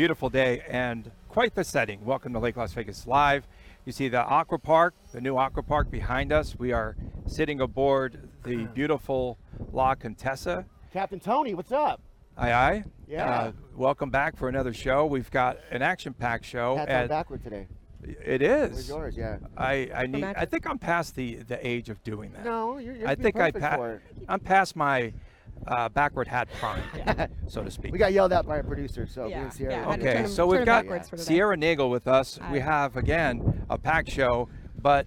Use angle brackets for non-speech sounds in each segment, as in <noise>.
beautiful day and quite the setting. Welcome to Lake Las Vegas Live. You see the Aqua Park, the new Aqua Park behind us. We are sitting aboard the <clears throat> beautiful La Contessa. Captain Tony, what's up? Aye, aye. Yeah. Uh, welcome back for another show. We've got an action-packed show. Hats on backward today. it Where's is. yours? Yeah. I, I need. I think I'm past the the age of doing that. No, you're, you're I think I perfect pa- I'm past my uh, backward hat prime, <laughs> so to speak. We got yelled at by a producer, so Yeah, and Sierra. yeah, had I had to Okay, turn 'em- so we've got backwards for today. Sierra Nagel with us. We have again a packed show, but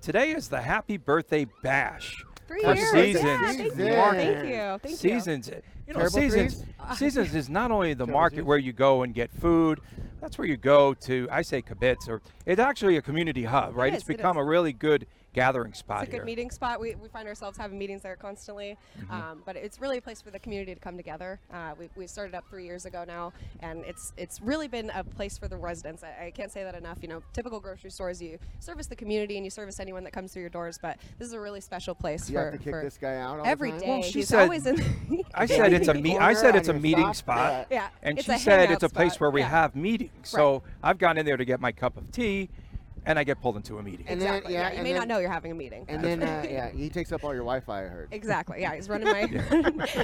today is the happy birthday bash. Three for years. seasons. Yeah, thank you. Seasons. Thank you. Thank you. seasons, you know, Terrible seasons. threes? Seasons is not only the Terrible market threes? where you go and get food. That's where you go to. I say kibitz, or it's actually a community hub, right? It it's is, it become a really good gathering spot It's a good here. meeting spot. We, we find ourselves having meetings there constantly, Mm-hmm. um, but it's really a place for the community to come together. Uh, we, we started up three years ago now, and it's it's really been a place for the residents. I, I can't say that enough. You know, typical grocery stores, you service the community and you service anyone that comes through your doors, but this is a really special place You for, have to kick for this guy out all every the day. Well, she He's said- always in. <laughs> I said it's a Corner <laughs> me. I said it's a meeting sock? spot. yeah, And it's she said it's a place spot. where we Yeah. have meetings. So I've gone in there to get my cup of tea, and I get pulled into a meeting. And then- Exactly. yeah, Yeah, you and may then- not know you're having a meeting. And then, uh, yeah, he takes up all your Wi-Fi. I heard. Exactly. Yeah, he's running my <laughs> <laughs>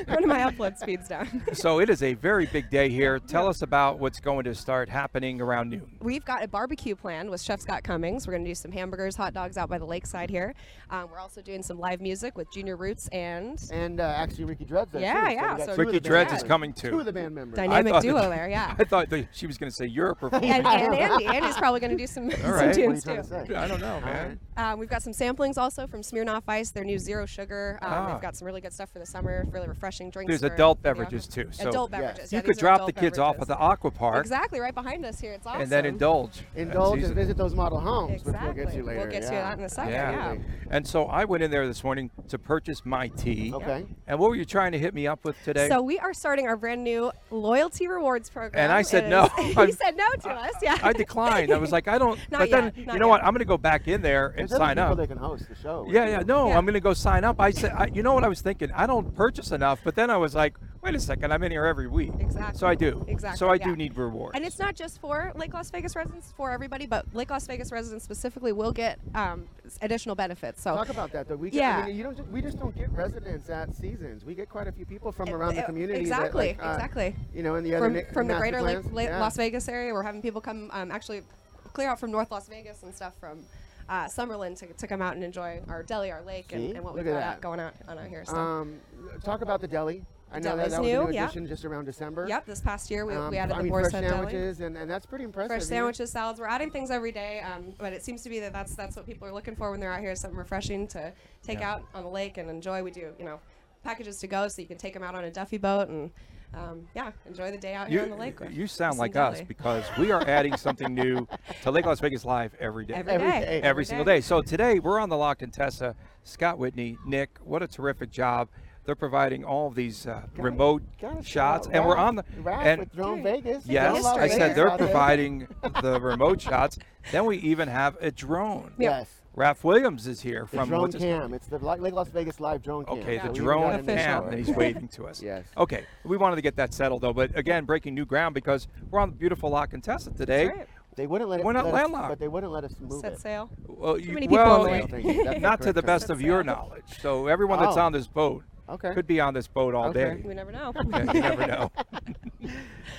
running my upload speeds down. so it is a very big day here. <laughs> Tell us about what's going to start happening around noon. We've got a barbecue plan with Chef Scott Cummings. We're going to do some hamburgers, hot dogs out by the lakeside here. Um, we're also doing some live music with Junior Roots and And uh, actually, Ricky Dredd's there Yeah, too, yeah, we got so Ricky the band Dreads is coming too. Two of the band members. dynamic thought- duo there. Yeah. I thought that she was going to say you're a. And, and Andy, Andy's probably going to do some, All some right. What are you tunes trying too. to? I don't know, man. Um, we've got some samplings also from Smirnoff Ice, their new zero sugar. Um, Ah. They've got some really good stuff for the summer, really refreshing drinks. There's for adult for the beverages office. too. So adult Yes. beverages. you could these are drop the adult kids off at beverages. the aqua park Exactly, right behind us here. It's awesome. and then indulge. Indulge and easy. visit those model homes, which we'll get to later. We'll get to that in a second. Yeah. Yeah. And so I went in there this morning to purchase my tea. Okay. And what were you trying to hit me up with today? So we are starting our brand new loyalty rewards program. And I said It no. is- <laughs> I'm- you said no to us. Yeah. I declined. I was like, I don't. <laughs> Not but then, yet, you not know what? I'm going to go back in there and There's sign people up. They can host the show. Yeah, you. yeah. No, Yeah. I'm going to go sign up. I said, I, you know what I was thinking? I don't purchase enough, but then I was like, wait a second, I'm in here every week. Exactly. So I do. Exactly, So I do need rewards. And it's not just for Lake Las Vegas residents, for everybody, but Lake Las Vegas residents specifically will get um, additional benefits. So Talk about that though. We get, Yeah. I mean, you don't. Just, we just don't get residents at seasons. We get quite a few people from around the uh, community. exactly, that, like, uh, exactly. You know, in the other from, na- from the greater Lake. La- yeah. Las Vegas area, we're having people come um, actually clear out from North Las Vegas and stuff from uh, Summerlin to, to come out and enjoy our deli, our lake, and, and what we've got that. out, going out on out here. So. Um, talk about the deli. I know that, Deli's that was a new, new yeah. addition just around December. yep, this past year we, Um, we added I the mean, fresh sandwiches, and, and that's pretty impressive. fresh sandwiches, salads. We're adding things every day, um, but it seems to be that that's that's what people are looking for when they're out here. Something refreshing to take Yeah. out on the lake and enjoy. We do, you know, packages to go, so you can take them out on a Duffy boat and um, yeah, enjoy the day out here on the lake. with- you sound like some us deli. because we are adding something new to Lake Las Vegas Live every day. every Every day, day. every single day. So today we're on the La Tessa. Scott Whitney, Nick, what a terrific job. They're providing all of these uh, Gotta- remote gotta shots, out and we're on the Ralph and with Drone Dude. Vegas. yes, I said they're providing <laughs> the remote shots. Then we even have a drone. Yes. Raph Williams is here The from drone what's cam. It's the Li- Lake Las Vegas live drone cam. Okay, Yeah, the drone got it in the cam, show. and he's waving to us. <laughs> Yes. Okay, we wanted to get that settled though, but again, breaking new ground because we're on the beautiful La Contessa today. That's right. They wouldn't let it. We're not let us- landlocked. but they wouldn't let us move Set it. sail. Well, you, many people well, on the Well, lake. thank you. That's <laughs> the not to the best term. of your knowledge. So everyone that's Oh. on this boat Okay. could be on this boat all Okay. day. We never know. <laughs> Yeah, you never know. <laughs>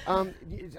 Um,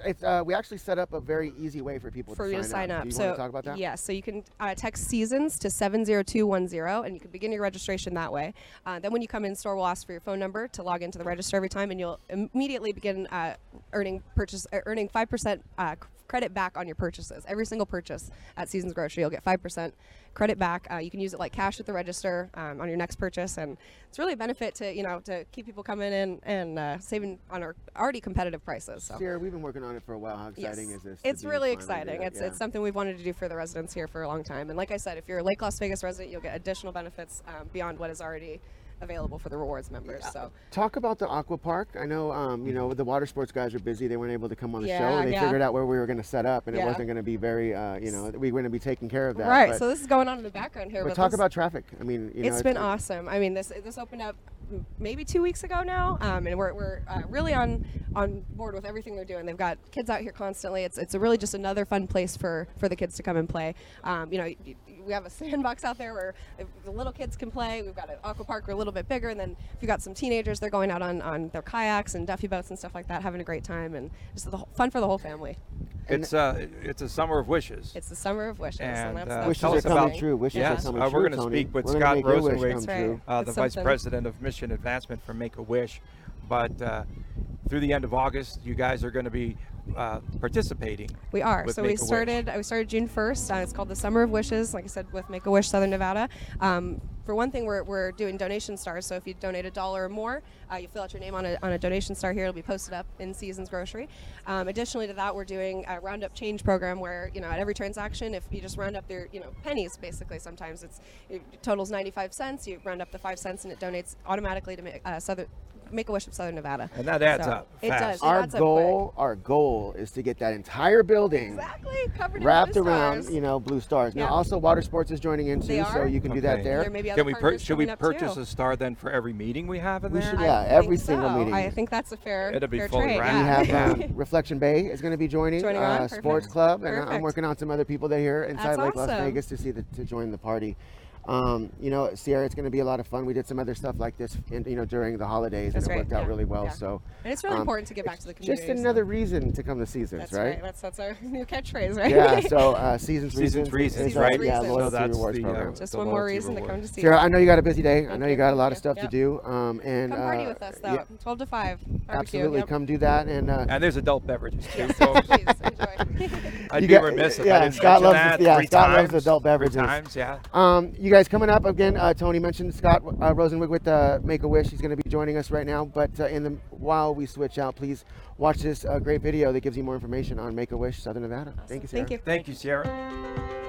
it's, uh, we actually set up a very easy way for people for to you to sign sign up. Do you so want to talk about that? yes, so you can uh, text seasons to seven zero two one zero, and you can begin your registration that way. Uh, then when you come in store, we'll ask for your phone number to log into the register every time, and you'll immediately begin uh, earning purchase uh, earning five percent uh, credit back on your purchases. Every single purchase at Seasons Grocery, you'll get five percent credit back. Uh, you can use it like cash at the register um, on your next purchase, and it's really a benefit to you know to keep people coming in and uh, saving on our already competitive prices. So. Sarah, we've been working on it for a while. How exciting Yes. is this? It's really exciting. It's Yeah. it's something we've wanted to do for the residents here for a long time. And like I said, if you're a Lake Las Vegas resident, you'll get additional benefits um, beyond what is already available for the rewards members. So Talk about the aqua park. I know, um, you know, the water sports guys are busy. They weren't able to come on the show, and they yeah. figured out where we were going to set up, and it wasn't going to be very, uh, you know, we were going to be taking care of that. right. But, So this is going on in the background here. but But talk this- about traffic. I mean, you know, it's been awesome. I mean, this this opened up maybe two weeks ago now, um, and we're, we're uh, really on on board with everything they're doing. They've got kids out here constantly. It's it's a really just another fun place for for the kids to come and play. Um, you know, y- y- we have a sandbox out there where the little kids can play. We've got an aqua park we're a little bit bigger, and then if you've got some teenagers, they're going out on, on their kayaks and duffy boats and stuff like that, having a great time, and just the whole, fun for the whole family. It's uh, it's a summer of wishes. It's the summer of wishes, and, And, that's, uh, that's Wishes tell are coming about- true. Wishes Yes, are coming uh, true. we're gonna speak with We're Scott make Rosenwig, come That's true. right. uh, the It's vice president of mission advancement for Make a Wish. But uh, through the end of August, you guys are going to be uh, participating. We are. So we Make-A-Wish. started. We started June 1st. Uh, it's called the Summer of Wishes. Like I said, with Make a Wish Southern Nevada. Um, for one thing, we're, we're doing donation stars. So if you donate a dollar or more, uh, you fill out your name on a, on a donation star here. It'll be posted up in Seasons Grocery. Um, additionally to that, we're doing a roundup change program where you know at every transaction, if you just round up your you know pennies, basically sometimes it's it totals 95 cents. You round up the five cents and it donates automatically to uh, Southern Make a Wish of Southern Nevada. And that adds So up It fast. does. It Our adds up quick. goal, our goal is to get that entire building Exactly. Covered in wrapped blue around, stars. you know, blue stars. Now, also water sports is joining in too, so you can do that there. There may be other Can we pur- partners should we purchase too. a star then for every meeting we have in We there? should- yeah, think every single so. meeting. I think that's a fair. It'll be fair fully trade, wrapped. We have um, <laughs> Reflection Bay is going to be joining, Joining uh, on, Sports perfect. Club, and I- I'm working on some other people that are here inside That's Lake Las. Vegas to see the, to join the party. Um, you know, Sierra, it's going to be a lot of fun. We did some other stuff like this, in, you know, during the holidays, That's and it right, worked out really well. yeah. So, And it's really um, important to get back to the community. Just so- another reason to come to Seasons, That's right? right. That's that's our <laughs> new catchphrase, right? Yeah. So <laughs> uh, Seasons, Seasons Reasons, is our- right? Yeah, Reasons. loyalty So that's rewards the, uh, program. Just one more loyalty reason to come to Seasons. Sierra, I know you got a busy day. I know you you. got a lot of stuff yeah. to do. Um, and Come party uh, with us yeah, though. 12 to 5. Barbecue. absolutely, Yep. come do that. And uh, And there's adult beverages too. Yes, folks. <laughs> please enjoy. I'd You be remiss if I didn't Scott mention loves that the- yeah, Scott loves adult beverages. times, yeah. Um, you guys coming up again? Uh, Tony mentioned Scott uh, Rosenwig with uh, Make a Wish. He's going to be joining us right now. But uh, in the while we switch out, please watch this uh, great video that gives you more information on Make a Wish Southern Nevada. Thank you, Sarah. Thank you. Thank you, Sierra.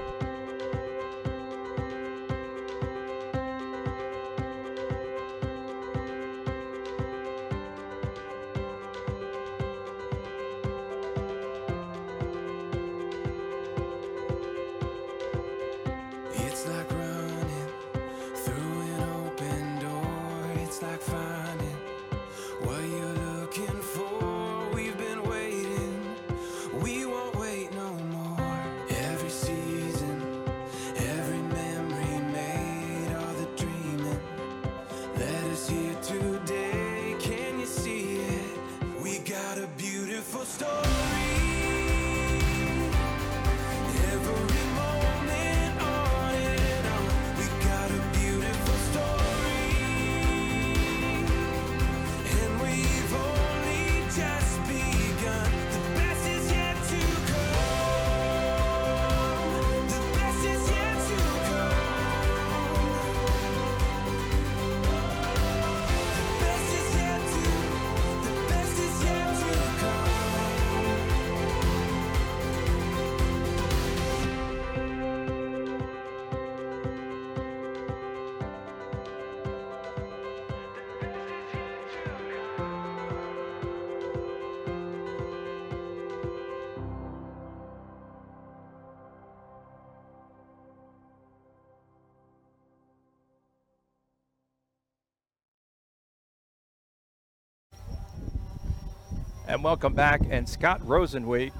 And welcome back. And Scott Rosenweek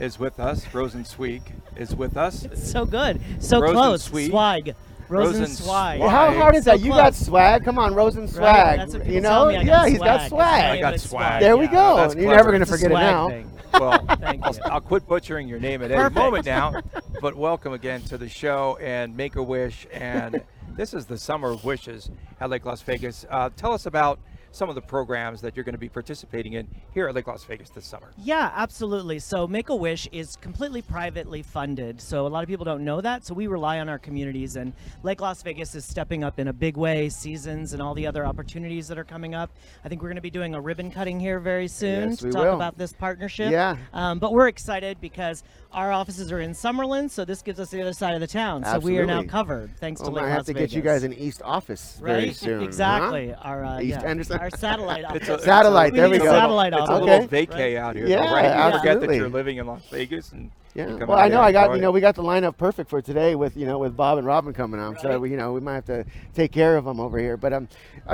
is with us. Rosensweek is with us. So good. So Rosen close. Sweet. Swag. Rosen, Rosen swag. Well, how hard is So that? You got swag. Come on, Rosen Right? swag. That's what people you tell know? me. I yeah, got he's got swag. It's swag. not I got swag. There we go. That's You're clever. never going to forget it now. thing. Well, <laughs> Thank I'll, you. I'll quit butchering your name at any moment now. <laughs> But welcome again to the show and Make a Wish. And <laughs> this is the Summer of Wishes at Lake Las Vegas. Uh, tell us about some of the programs that you're going to be participating in here at Lake Las Vegas this summer. Yeah, absolutely. So Make a Wish is completely privately funded. So a lot of people don't know that. So we rely on our communities, and Lake Las Vegas is stepping up in a big way. Seasons and all the other opportunities that are coming up. I think we're going to be doing a ribbon cutting here very soon Yes, to talk will. about this partnership. Yeah. Um, but we're excited because our offices are in Summerlin, so this gives us the other side of the town. So we are now covered thanks Oh, to Lake might Las have to Vegas. get you guys an East office very right? soon. huh? Exactly. Our uh, East yeah, Henderson. our satellite office. It's a- Satellite, We there need we go. satellite It's a It's a Okay. little vacay out here. Yeah, though, right? You forget that absolutely. you're living in Las Vegas and Yeah. come Well, I know I got you know we got the lineup perfect for today with you know with Bob and Robin coming on, so we, you know we might have to take care of them over here. But um,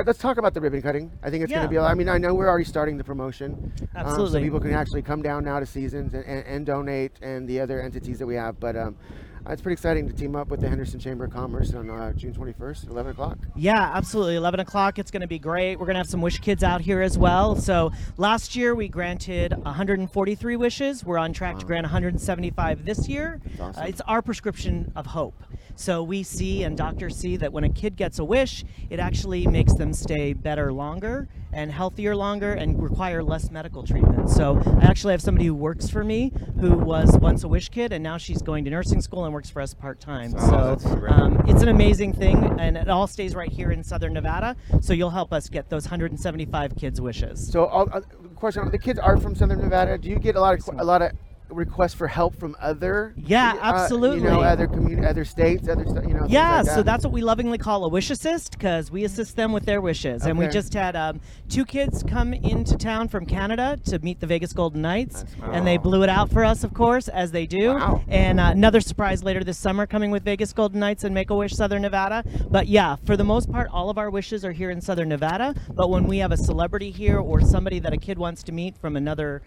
let's talk about the ribbon cutting. I think it's going to be. I mean, I know we're already starting the promotion. Um, so Absolutely. people can actually come down now to Seasons and, and, and donate and the other entities that we have. But um, it's pretty exciting to team up with the Henderson Chamber of Commerce on uh, June 21st, 11 o'clock. Yeah, absolutely. 11 o'clock. It's going to be great. We're going to have some Wish Kids out here as well. So last year we granted 143 wishes. We're on track to grant 175 this year. awesome. Uh, it's our prescription of hope. So we see and doctors see that when a kid gets a wish, it actually makes them stay better longer and healthier longer and require less medical treatment. So I actually have somebody who works for me who was once a wish kid and now she's going to nursing school and works for us part time. Oh, so um, it's an amazing thing, and it all stays right here in Southern Nevada. So you'll help us get those 175 kids' wishes. So, all, uh, question: The kids are from Southern Nevada. Do you get a lot of a lot of requests for help from other? Yeah, uh, You know, other community, other states, other you know. Yeah, like so that's what we lovingly call a wish assist because we assist them with their wishes. And we just had um, two kids come into town from Canada to meet the Vegas Golden Knights, and they blew it out for us, of course, as they do. Wow. And uh, another surprise later this summer coming with Vegas Golden Knights and Make a Wish Southern Nevada. But yeah, for the most part, all of our wishes are here in Southern Nevada. But when we have a celebrity here or somebody that a kid wants to meet from another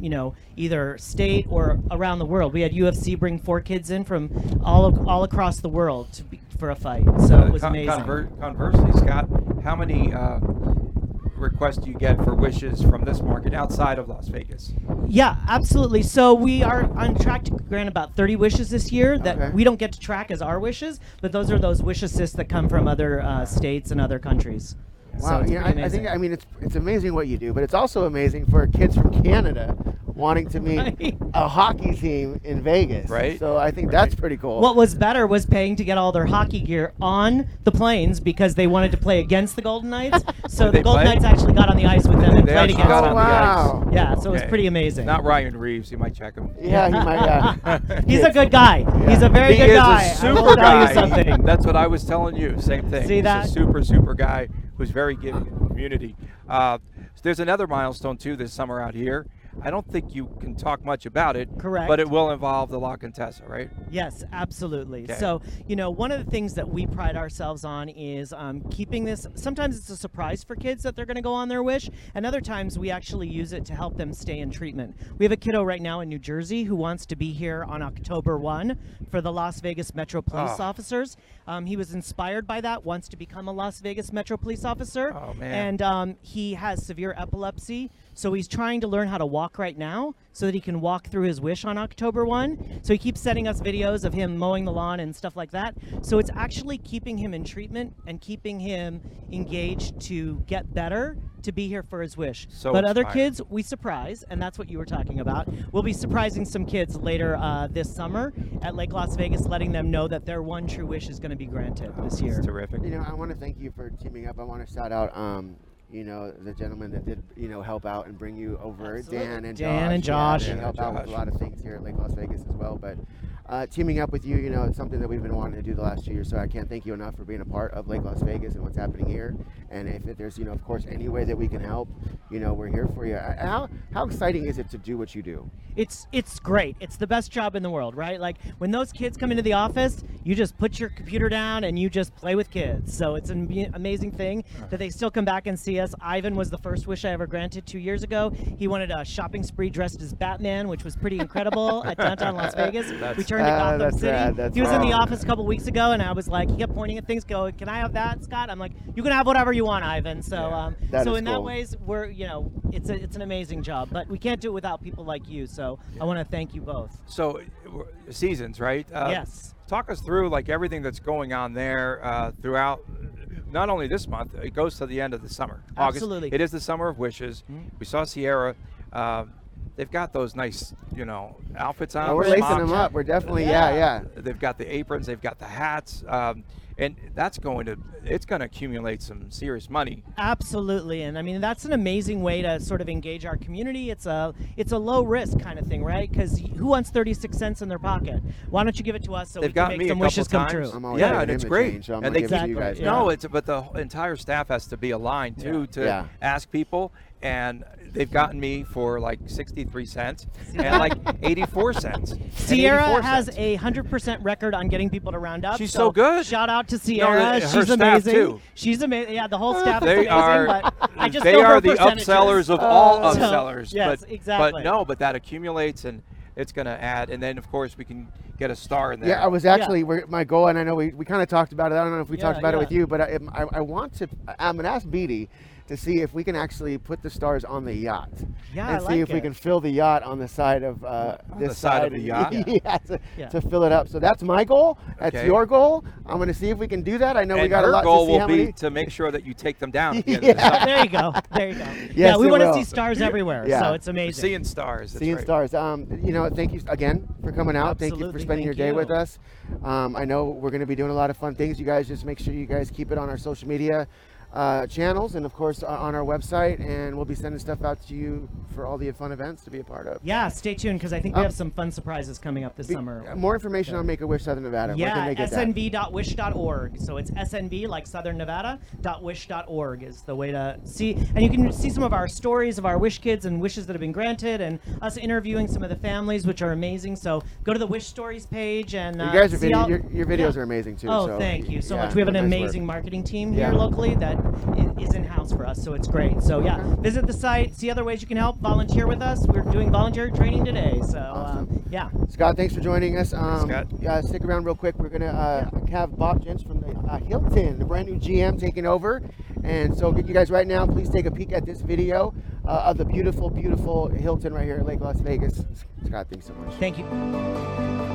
you know, either state or around the world. We had UFC bring four kids in from all all across the world to be, for a fight. So Uh, it was con- amazing. conver- conversely, Scott, how many uh, requests do you get for wishes from this market outside of Las Vegas? Yeah, absolutely. So we are on track to grant about 30 wishes this year that Okay. we don't get to track as our wishes, but those are those wish assists that come from other uh, states and other countries. So Wow, it's yeah, I, I think. I mean it's it's amazing what you do, but it's also amazing for kids from Canada wanting to meet Right. a hockey team in Vegas. Right. So I think Right. that's pretty cool. What was better was paying to get all their hockey gear on the planes because they wanted to play against the Golden Knights. <laughs> So the Golden play? Knights actually got on the ice with them and They played actually against got them. on the oh, wow. ice. Yeah, so it was pretty amazing. Not Ryan Reaves. You might check him. <laughs> yeah, he might. Yeah. <laughs> He's a good guy. He's a very he good is guy. a I super will tell guy. you something. That's what I was telling you. Same thing. See He's that? a super, super guy who's very giving in the community. Uh, there's another milestone too this summer out here. I don't think you can talk much about it. Correct. But it will involve the La Contessa, right? Yes, absolutely. Okay. So, you know, one of the things that we pride ourselves on is um, keeping this. Sometimes it's a surprise for kids that they're going to go on their wish, and other times we actually use it to help them stay in treatment. We have a kiddo right now in New Jersey who wants to be here on October 1 for the Las Vegas Metro Police Oh. officers. Um, he was inspired by that, wants to become a Las Vegas Metro Police officer. Oh, man. And um, he has severe epilepsy, so he's trying to learn how to walk right now so that he can walk through his wish on October 1. So he keeps sending us videos of him mowing the lawn and stuff like that. So it's actually keeping him in treatment and keeping him engaged to get better to be here for his wish. So but other inspiring. kids, we surprise, and that's what you were talking about. We'll be surprising some kids later uh, this summer at Lake Las Vegas, letting them know that their one true wish is going to be granted this year. It's terrific. You know, I want to thank you for teaming up. I want to shout out, um, you know, the gentleman that did, you know, help out and bring you over, Absolutely. Dan and Josh. Dan Josh. and Josh. Yeah, they Yeah, help out with a lot of things here at Lake Las Vegas as well. But uh, teaming up with you, you know, it's something that we've been wanting to do the last two years. So I can't thank you enough for being a part of Lake Las Vegas and what's happening here. And if there's, you know, of course, any way that we can help, you know, we're here for you. How how exciting is it to do what you do? it's it's great. It's the best job in the world, right? Like when those kids come into the office, you just put your computer down and you just play with kids. So it's an amazing thing that they still come back and see us. Ivan was the first wish I ever granted two years ago. He wanted a shopping spree dressed as Batman, which was pretty incredible at downtown Las <laughs> Vegas. That's- we turned to Ah, Gotham that's City. that's he was in the office a couple weeks ago, and I was like, he kept pointing at things, going, "Can I have that, Scott?" I'm like, "You can have whatever you want, Ivan." So, Yeah. um, so in that cool. ways, we're you know, it's a, it's an amazing job, but we can't do it without people like you. So I want to thank you both. So, uh, seasons, right? Uh, yes. Talk us through like everything that's going on there uh, throughout. Not only this month, it goes to the end of the summer. Absolutely. It is the summer of wishes. Mhm. We saw Sierra. Uh, they've got those nice, you know, outfits on. Oh, we're the lacing them up. We're definitely, yeah, Yeah. yeah. They've got the aprons. They've got the hats. Um, and that's going to it's going to accumulate some serious money. Absolutely, and I mean that's an amazing way to sort of engage our community. It's a it's a low risk kind of thing, right? Because who wants 36 cents in their pocket? Why don't you give it to us so They've we got can me make a some wishes come times. true? I'm Yeah, and it's great. change, so I'm And gonna they give it to you guys. yeah. No, it's but the entire staff has to be aligned too Yeah. to Yeah. ask people, and they've gotten me for like 63 cents and <laughs> like 84 cents. and 84 Sierra has cents. a hundred percent record on getting people to round up. She's so good. Shout out to Sierra. her She's amazing. too. She's amazing. Yeah, the whole staff is They amazing. are but I just they know her are the upsellers of all Uh, so- upsellers. yes, but, exactly. But no, but that accumulates and it's going to add, and then of course we can get a star in there. Yeah, I was actually we're, my goal, and I know we, we kind of talked about it. I don't know if we Yeah, talked about it with you, but I, I, I want to. I'm gonna ask Beatty to see if we can actually put the stars on the yacht. Yeah, and I see like if we can fill the yacht on the side of uh, On this the side of the yacht? <laughs> yeah, to, Yeah. to fill it up. So that's my goal. That's Okay. your goal. I'm gonna see if we can do that. I know we got her a lot goal to see will how be many. to make sure that you take them down. At the Yeah. the there you go. There you go. <laughs> Yes, yeah, we it want to see stars everywhere. Yeah. So it's amazing. Seeing stars. That's Seeing right. stars. Um, you know, thank you again for coming out. Thank you for Absolutely, spending your day you. with us. Um, I know we're going to be doing a lot of fun things. You guys just make sure you guys keep it on our social media uh, channels and, of course, uh, on our website. And we'll be sending stuff out to you for all the fun events to be a part of. Yeah, stay tuned because I think we Um, have some fun surprises coming up this Be- summer. uh, More information on Make a Wish Southern Nevada. Yeah, they get that? snv.wish.org. So it's snv like Southern Nevada wish.org is the way to see, and you can see some of our stories of our wish kids and wishes that have been granted, and us interviewing some of the families, which are amazing. So go to the wish stories page and You uh, guys are video, your, your videos Yeah. are amazing too. Oh, so, thank you so yeah, much. We have an nice work. amazing marketing team Yeah. here locally that is in house for us, so it's great. So yeah, Okay. visit the site, see other ways you can help, volunteer with us. We're doing volunteer training today, so Awesome. um, yeah. Scott, thanks for joining us. Um, Scott. Yeah, stick around real quick. We're gonna uh, have Bob Gents from the uh, Hilton, the brand new GM, taking over. And so, you guys, right now, please take a peek at this video uh, of the beautiful, beautiful Hilton right here at Lake Las Vegas. Scott, thanks so much. Thank you.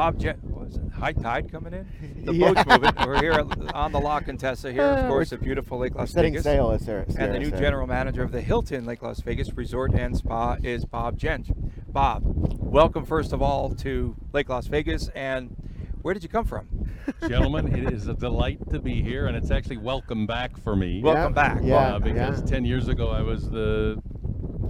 Bob Jet, was it high tide coming in? <laughs> The Yeah. boat's moving. We're here on the La Contessa here, of Uh, course, we're- beautiful Lake Las Setting Vegas. sail, as Sarah, And the new said. general manager of the Hilton Lake Las Vegas Resort and Spa is Bob Gent. Bob, welcome first of all to Lake Las Vegas. And where did you come from? <laughs> Gentlemen, it is a delight to be here, and it's actually welcome back for me. Welcome back. Yeah, uh, because yeah. 10 years ago I was the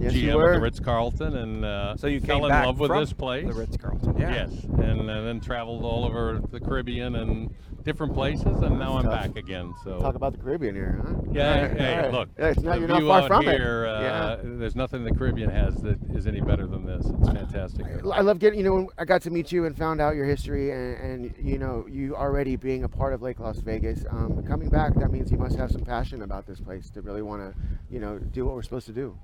Yes, you GM were. at the Ritz Carlton and uh, So you fell came in back love with this place. the Ritz Carlton. Yeah. Yes, and, uh, then traveled all over the Caribbean and different places, and now I'm Tough. back again. So Talk about the Caribbean here, huh? yeah, All right, hey, all right. look, Yeah, it's not, the you're not far out from here, it. Uh, yeah. There's nothing the Caribbean has that is any better than this. It's fantastic. I love getting, you know, when I got to meet you and found out your history and, and you know, you already being a part of Lake Las Vegas. Um, coming back, that means you must have some passion about this place to really want to, you know, do what we're supposed to do.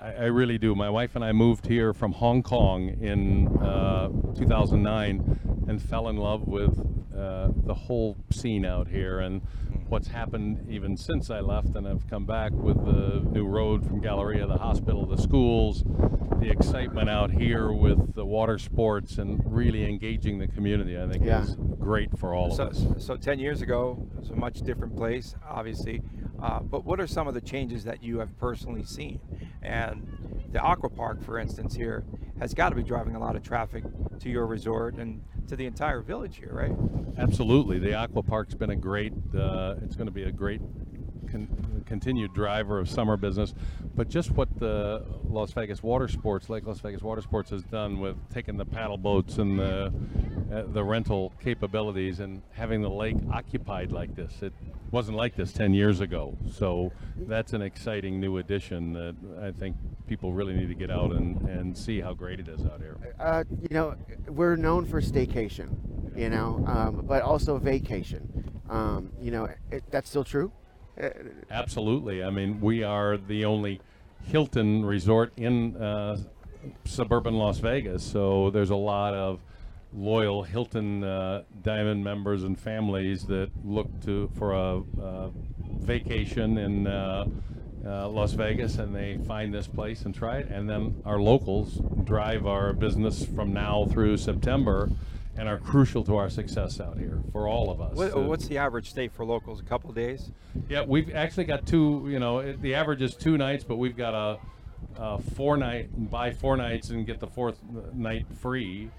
I, I really do. My wife and I moved here from Hong Kong in uh, 2009 and fell in love with uh, the whole scene out here and what's happened even since I left and I've come back with the new road from Galleria, the hospital, the schools, the excitement out here with the water sports and really engaging the community. I think Yeah. is great for all So, of us. so 10 years ago, it was a much different place, obviously. Uh, but what are some of the changes that you have personally seen? And the Aqua Park, for instance, here, has got to be driving a lot of traffic to your resort and to the entire village here, right? Absolutely, the aqua park's been a great. Uh, it's going to be a great con- continued driver of summer business. But just what the Las Vegas Water Sports, Lake Las Vegas Water Sports, has done with taking the paddle boats and the uh, the rental capabilities and having the lake occupied like this. It wasn't like this 10 years ago. So that's an exciting new addition that I think people really need to get out and, and see how great it is out here. Uh, you know, we're known for staycation, you know, um, but also vacation. Um, you know, it, that's still true. Absolutely. I mean, we are the only Hilton resort in uh, suburban Las Vegas, so there's a lot of loyal Hilton uh, Diamond members and families that look to for a uh, vacation in uh, uh, Las Vegas, and they find this place and try it. And then our locals drive our business from now through September. And are crucial to our success out here for all of us. What, Uh, what's the average stay for locals? A couple days? yeah, we've actually got two. You know, it, the average is two nights, but we've got a, a four night buy four nights and get the fourth night free,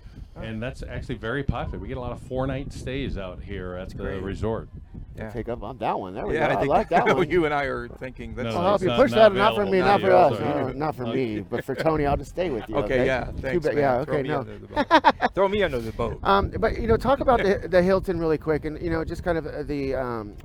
and that's actually very popular. We get a lot of four night stays out here at the great. resort. Yeah. Take up on that one. There we yeah, go. I I, think like <laughs> that one. you and I are thinking that's No, I'll no, help you push not that. Not for me. available Not for yeah, us. sorry. no, not for Okay. me. But for Tony, I'll just stay with you. Okay, yeah, Too thanks, bad- man. Yeah. Throw Okay. me No. under the boat. <laughs> Throw me under the boat. Um, but you know, talk about the, <laughs> the Hilton really quick, and you know, just kind of uh, the um,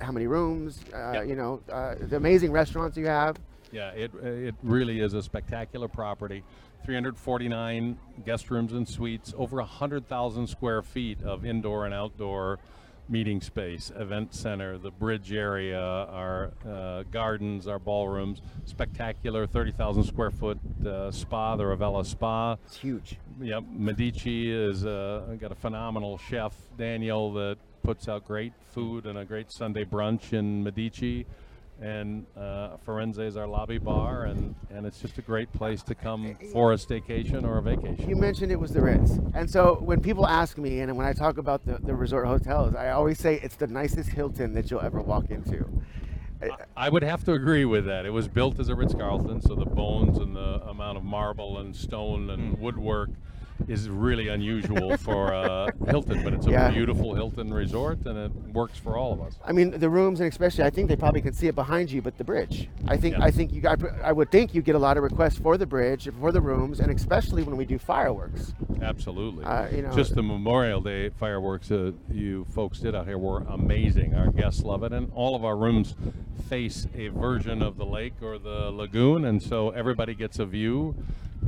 how many rooms, uh, Yeah. you know, uh, the amazing restaurants you have. Yeah, it it really is a spectacular property. 349 guest rooms and suites, over 100,000 square feet of indoor and outdoor meeting space, event center, the bridge area, our uh, gardens, our ballrooms, spectacular 30,000 square foot uh, spa, the Ravella Spa. It's huge. Yep, Medici is uh, got a phenomenal chef, Daniel, that puts out great food and a great Sunday brunch in Medici. And uh, Firenze is our lobby bar, and, and it's just a great place to come for a staycation or a vacation. You mentioned it was the Ritz, and so when people ask me, and when I talk about the, the resort hotels, I always say it's the nicest Hilton that you'll ever walk into. I would have to agree with that. It was built as a Ritz Carlton, so the bones and the amount of marble and stone and woodwork is really unusual <laughs> for uh, Hilton, but it's a Yeah. beautiful Hilton resort, and it works for all of us. I mean, the rooms, and especially, I think they probably can see it behind you, but the bridge. I think, Yeah. I think you, I, I would think you get a lot of requests for the bridge, for the rooms, and especially when we do fireworks. Absolutely. Uh, you know- Just the Memorial Day fireworks uh, you folks did out here were amazing. Our guests love it, and all of our rooms face a version of the lake or the lagoon, and so everybody gets a view.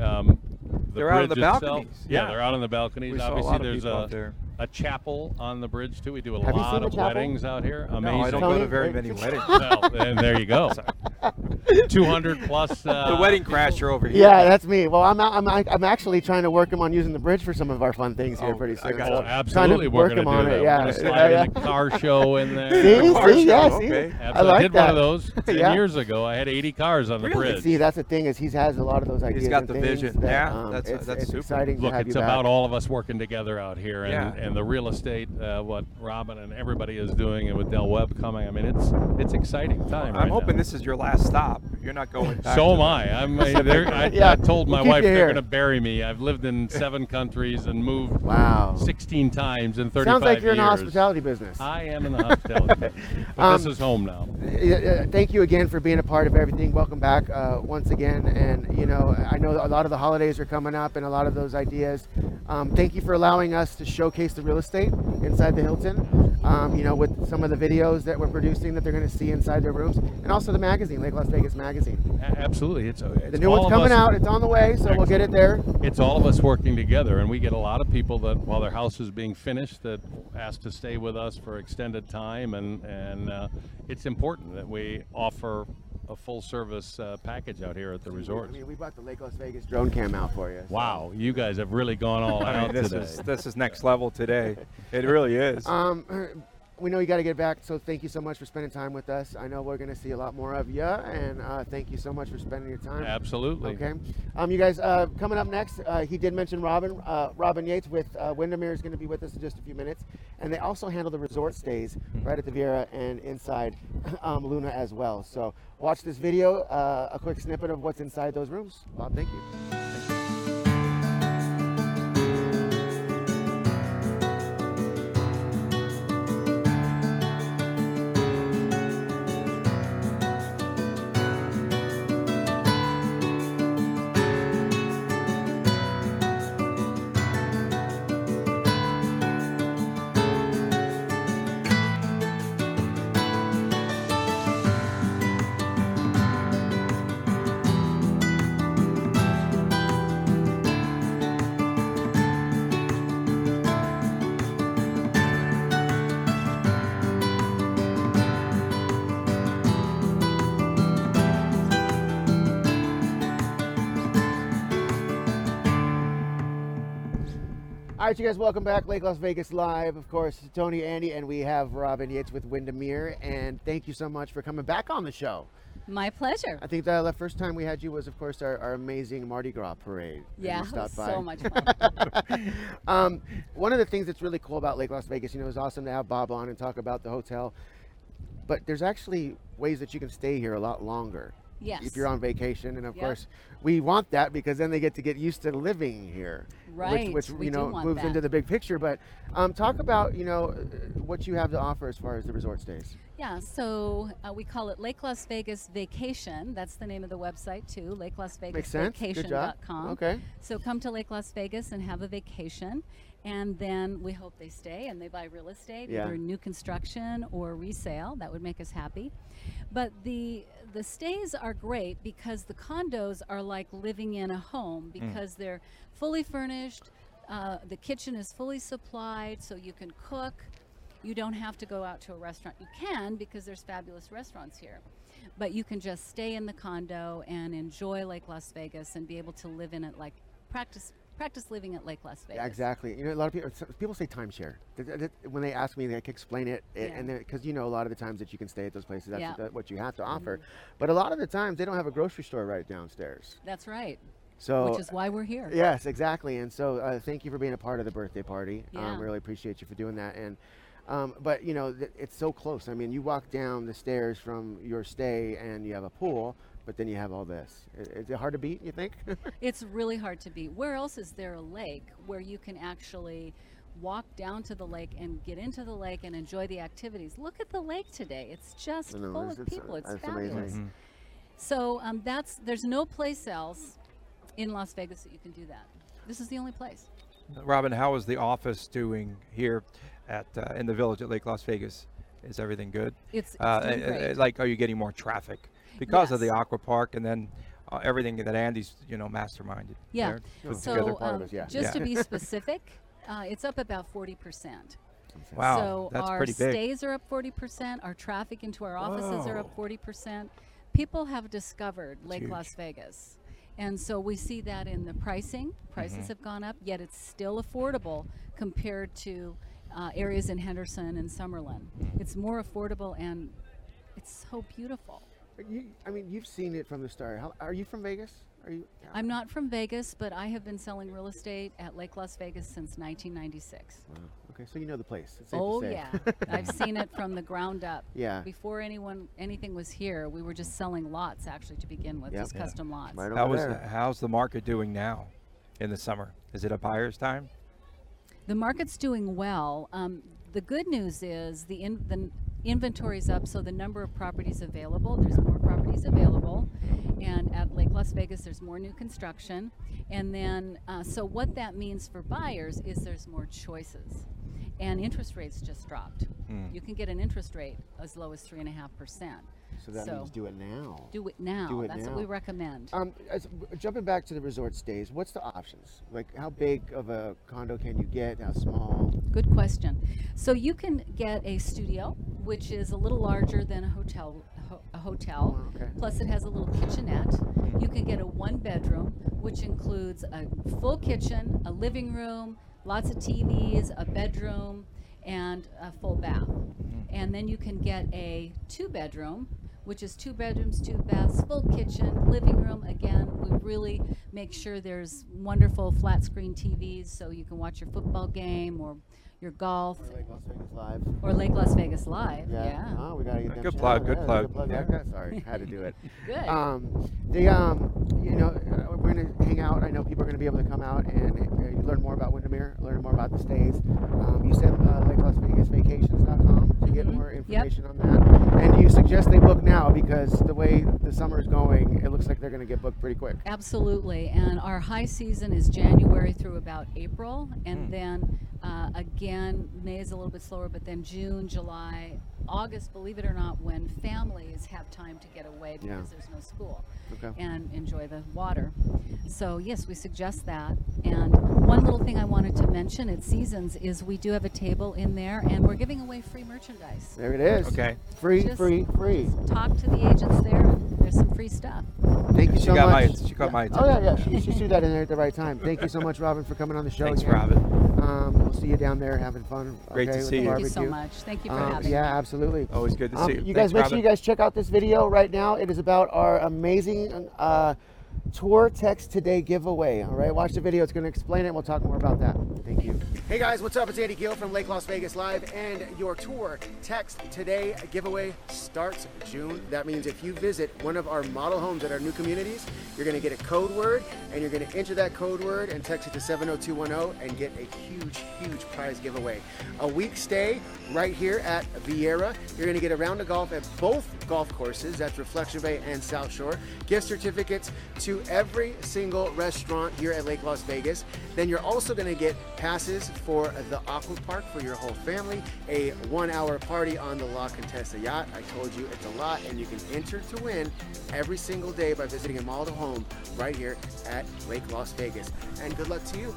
Um, the They're out on the itself- balconies. Yeah, Yeah. they're out on the balconies. We Obviously, there's a. a chapel on the bridge too. We do a Have you lot seen the of chapel? weddings out here. Amazing. No, I don't go to very many weddings. <laughs> well, and there you go. <laughs> 200 plus. Uh, the wedding crasher over here. Yeah, that's me. Well, I'm, I'm, I'm actually trying to work him on using the bridge for some of our fun things here Oh, pretty I soon. got so you. Oh, to absolutely, we're work going to him do on that. it. We're Yeah, gonna slide yeah, in the car show in there. <laughs> See, Car see, show, yeah, see? okay. I like I did that. one of those 10 Yeah. years ago. I had 80 cars on the Really? bridge. See, that's the thing is he has a lot of those ideas. He's got and the things vision. That, Yeah, um, that's- it's, that's it's super. exciting Look, to have it's you about back. all of us working together out here, and, Yeah. And the real estate, uh, what Robin and everybody is doing, and with Del Webb coming. I mean, it's it's exciting time. I'm right hoping now. this is your last stop. You're not going back. So am I. I'm. uh, I, Yeah, I told we'll my wife they're going to bury me. I've lived in seven countries and moved Wow. 16 times in 35 Sounds like you're in the hospitality business. I am in the hospitality. <laughs> business. but Um, this is home now. Yeah, yeah, thank you again for being a part of everything. Welcome back uh, once again. And you know, I know a lot of the holidays are coming up, and a lot of those ideas. Um, thank you for allowing us to showcase the real estate inside the Hilton. Um, you know, with some of the videos that we're producing that they're going to see inside their rooms, and also the magazine, Lake Las Vegas Magazine. A- absolutely, it's, it's The new one's coming out. It's on the way, so we'll get it there. it's all of us working together and we get a lot of people that while their house is being finished that ask to stay with us for extended time and and uh, it's important that we offer a full service uh, package out here at the resort. I mean, we brought the Lake Las Vegas drone cam out for you. so- wow you guys have really gone all out this today is this is next level today. It really is. <laughs> Um, we know you got to get back, so thank you so much for spending time with us. I know we're going to see a lot more of you, and uh, thank you so much for spending your time. absolutely Okay. Um, you guys, uh, coming up next, uh, he did mention Robin. Uh, Robin Yates with uh, Windermere is going to be with us in just a few minutes, and they also handle the resort stays right at the Viera and inside <laughs> um, Luna as well. So watch this video, uh, a quick snippet of what's inside those rooms. Bob, thank you. All right, you guys, welcome back. Lake Las Vegas Live, of course, Tony, Andy, and we have Robin Yates with Windermere. And thank you so much for coming back on the show. My pleasure. I think the, the first time we had you was, of course, our, our amazing Mardi Gras parade. Yeah, it was by. so much fun. <laughs> um, one of the things that's really cool about Lake Las Vegas, you know, it's awesome to have Bob on and talk about the hotel. But there's actually ways that you can stay here a lot longer. Yes. If you're on vacation, and of Yep. course, we want that because then they get to get used to living here. Right, Which, which you know moves that. into the big picture. But um, talk about you know what you have to offer as far as the resort stays. Yeah, so uh, we call it Lake Las Vegas Vacation. That's the name of the website too, Lake Las Vegas Makes sense. Good job. Vacation.com. Okay. So come to Lake Las Vegas and have a vacation, and then we hope they stay and they buy real estate, Yeah. either new construction or resale. That would make us happy. But the the stays are great because the condos are like living in a home because they're fully furnished. Uh, the kitchen is fully supplied, so you can cook. You don't have to go out to a restaurant. You can because there's fabulous restaurants here. But you can just stay in the condo and enjoy Lake Las Vegas and be able to live in it like practice practice living at Lake Las Vegas. Exactly. You know, a lot of people people say timeshare. When they ask me, they can explain it, Yeah. and because you know a lot of the times that you can stay at those places, that's Yeah. Mm-hmm. what- you have to offer. But a lot of the times they don't have a grocery store right downstairs. That's right. So which is why we're here. Yes, exactly. And so, uh, thank you for being a part of the birthday party. Yeah. Um, really appreciate you for doing that. And, um, but you know, th- it's so close. I mean, you walk down the stairs from your stay, and you have a pool, but then you have all this. Is it hard to beat? You think? <laughs> It's really hard to beat. Where else is there a lake where you can actually walk down to the lake and get into the lake and enjoy the activities? Look at the lake today. It's just know, full it's- of it's, people. It's that's fabulous. amazing. So um, that's there's no place else in Las Vegas that you can do that. This is the only place. Robin, how is the office doing here at uh, in the village at Lake Las Vegas? Is everything good? It's, it's Uh, doing great. like, are you getting more traffic because of the Yes. aqua park and then uh, everything that Andy's you know masterminded? Yeah. there, put So together? part of um, us, yeah. just Yeah. to be <laughs> specific, uh, it's up about forty percent. Wow, so that's our pretty big. stays are up 40%, our traffic into our offices are up 40%. People have discovered Lake huge. Las Vegas. And so we see that in the pricing. Prices Mm-hmm. have gone up, yet it's still affordable compared to uh, areas in Henderson and Summerlin. Mm-hmm. It's more affordable and it's so beautiful. But you, I mean, you've seen it from the start. How, are you from Vegas? Are you? I'm not from Vegas, but I have been selling real estate at Lake Las Vegas since 1996. Wow. Okay, so you know the place. It's safe Oh to say. yeah, <laughs> I've seen it from the ground up. Yeah. Before anyone anything was here, we were just selling lots actually to begin with, Yep. just Yeah. custom lots. Right How over is there. how's the market doing now in the summer? Is it a buyer's time? The market's doing well. Um, the good news is the in, the n- inventory's up, so the number of properties available, there's more properties available. And at Lake Las Vegas, there's more new construction. And then, uh, so what that means for buyers is there's more choices. And interest rates just dropped. Mm. You can get an interest rate as low as 3.5%. So that so means do it now. Do it now. Do it That's now. what we recommend. Um, as, jumping back to the resort stays, what's the options? Like, how big of a condo can you get? How small? Good question. So you can get a studio, which is a little larger than a hotel. A hotel. Oh, okay. Plus, it has a little kitchenette. Mm-hmm. You can get a one bedroom, which includes a full kitchen, a living room, lots of TVs, a bedroom, and a full bath. Mm-hmm. And then you can get a two bedroom which is two bedrooms, two baths, full kitchen, living room. Again, we really make sure there's wonderful flat screen TVs so you can watch your football game or your golf Or like Las Vegas Live. or Lake Las Vegas Live. Yeah. Oh, we gotta get them Good plug, good Yeah, plug. Good plug. Yeah. Okay, Sorry, had to do it. <laughs> Good. Um, the um, you know, uh, we're gonna hang out. I know people are gonna be able to come out and uh, learn more about Windermere, learn more about the stays. Um, you said uh, Lake Las Vegas Vacations.com to get Mhm. more Yep. information on that. And do you suggest they book now because the way the summer is going, it looks like they're gonna get booked pretty quick. Absolutely. And our high season is January through about April. And Hmm. then uh, again, May is a little bit slower, but then June, July, August, believe it or not, when families have time to get away because Yeah. there's no school Okay. and enjoy the water. So, yes, we suggest that. And one little thing I wanted to mention at Seasons is we do have a table in there and we're giving away free merchandise. There it is. Okay. Free, Just- free, free. Talk to the agents there, and there's some free stuff. Thank you She so got much. my- she caught my attention. Oh yeah, yeah. She, she threw that in there at the right time. Thank you so much, Robin, for coming on the show. Thanks, again. Robin. Um, we'll see you down there having fun. Great to okay, with see you. Thank you so much. Thank you for Um, having yeah, me. Yeah, absolutely. Always good to Um, see you. you Thanks, guys, make Robin. sure you guys check out this video right now. It is about our amazing uh, tour text today giveaway. All right, watch the video. It's going to explain it. We'll talk more about that. Thank you. Hey guys, what's up? It's Andy Gill from Lake Las Vegas Live, and your tour text today giveaway starts June. That means if you visit one of our model homes at our new communities, you're going to get a code word, and you're going to enter that code word and text it to 70210 and get a huge, huge prize giveaway. A week stay right here at Vieira. You're going to get a round of golf at both golf courses. That's Reflection Bay and South Shore. Gift certificates to every single restaurant here at Lake Las Vegas. Then you're also going to get passes for the Aqua Park for your whole family. A one-hour party on the La Contessa yacht. I told you it's a lot, and you can enter to win every single day by visiting a model home right here at Lake Las Vegas. And good luck to you.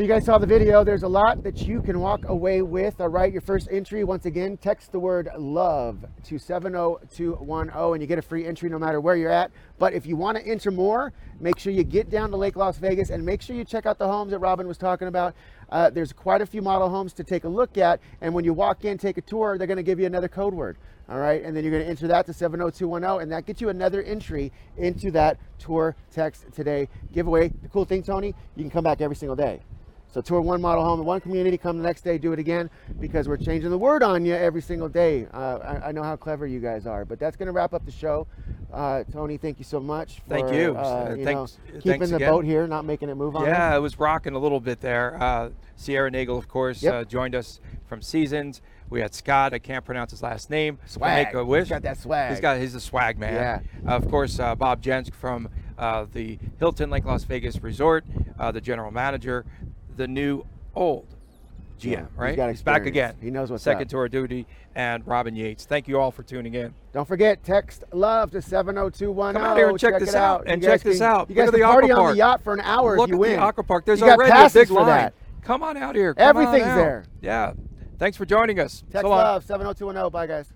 You guys saw the video. There's a lot that you can walk away with. All right, your first entry, once again, text the word love to 70210 and you get a free entry no matter where you're at. But if you want to enter more, make sure you get down to Lake Las Vegas and make sure you check out the homes that Robin was talking about. Uh, there's quite a few model homes to take a look at. And when you walk in, take a tour, they're going to give you another code word. All right, and then you're going to enter that to 70210, and that gets you another entry into that tour text today giveaway. The cool thing, Tony, you can come back every single day. So tour one model home in one community, come the next day, do it again because we're changing the word on you every single day. Uh, I, I know how clever you guys are, but that's going to wrap up the show. Uh, Tony, thank you so much. For, Thank you. Uh, Uh, you thanks- know, thanks keeping the again. boat here, not making it move on. Yeah, it was rocking a little bit there. Uh, Sierra Nagel, of course, Yep. uh, joined us from Seasons. We had Scott. I can't pronounce his last name. Swag. Make a wish. He's got that swag. He's got. He's a swag man. Yeah. of course, uh, Bob Jensk from uh, the Hilton Lake Las Vegas Resort, uh, the general manager, the new old GM. Yeah, he's right? got back again. He knows what's Second up. tour duty, and Robin Yates. Thank you all for tuning in. Don't forget, text love to 70210. Come out here and check this it out, and You check this can- out. You guys Look can the party on the yacht for an hour Look if you at win. the Aqua Park. There's you already a big for line. that. Come on out here. Come Everything's there. Yeah. Thanks for joining us. Text so love 70210. Bye guys.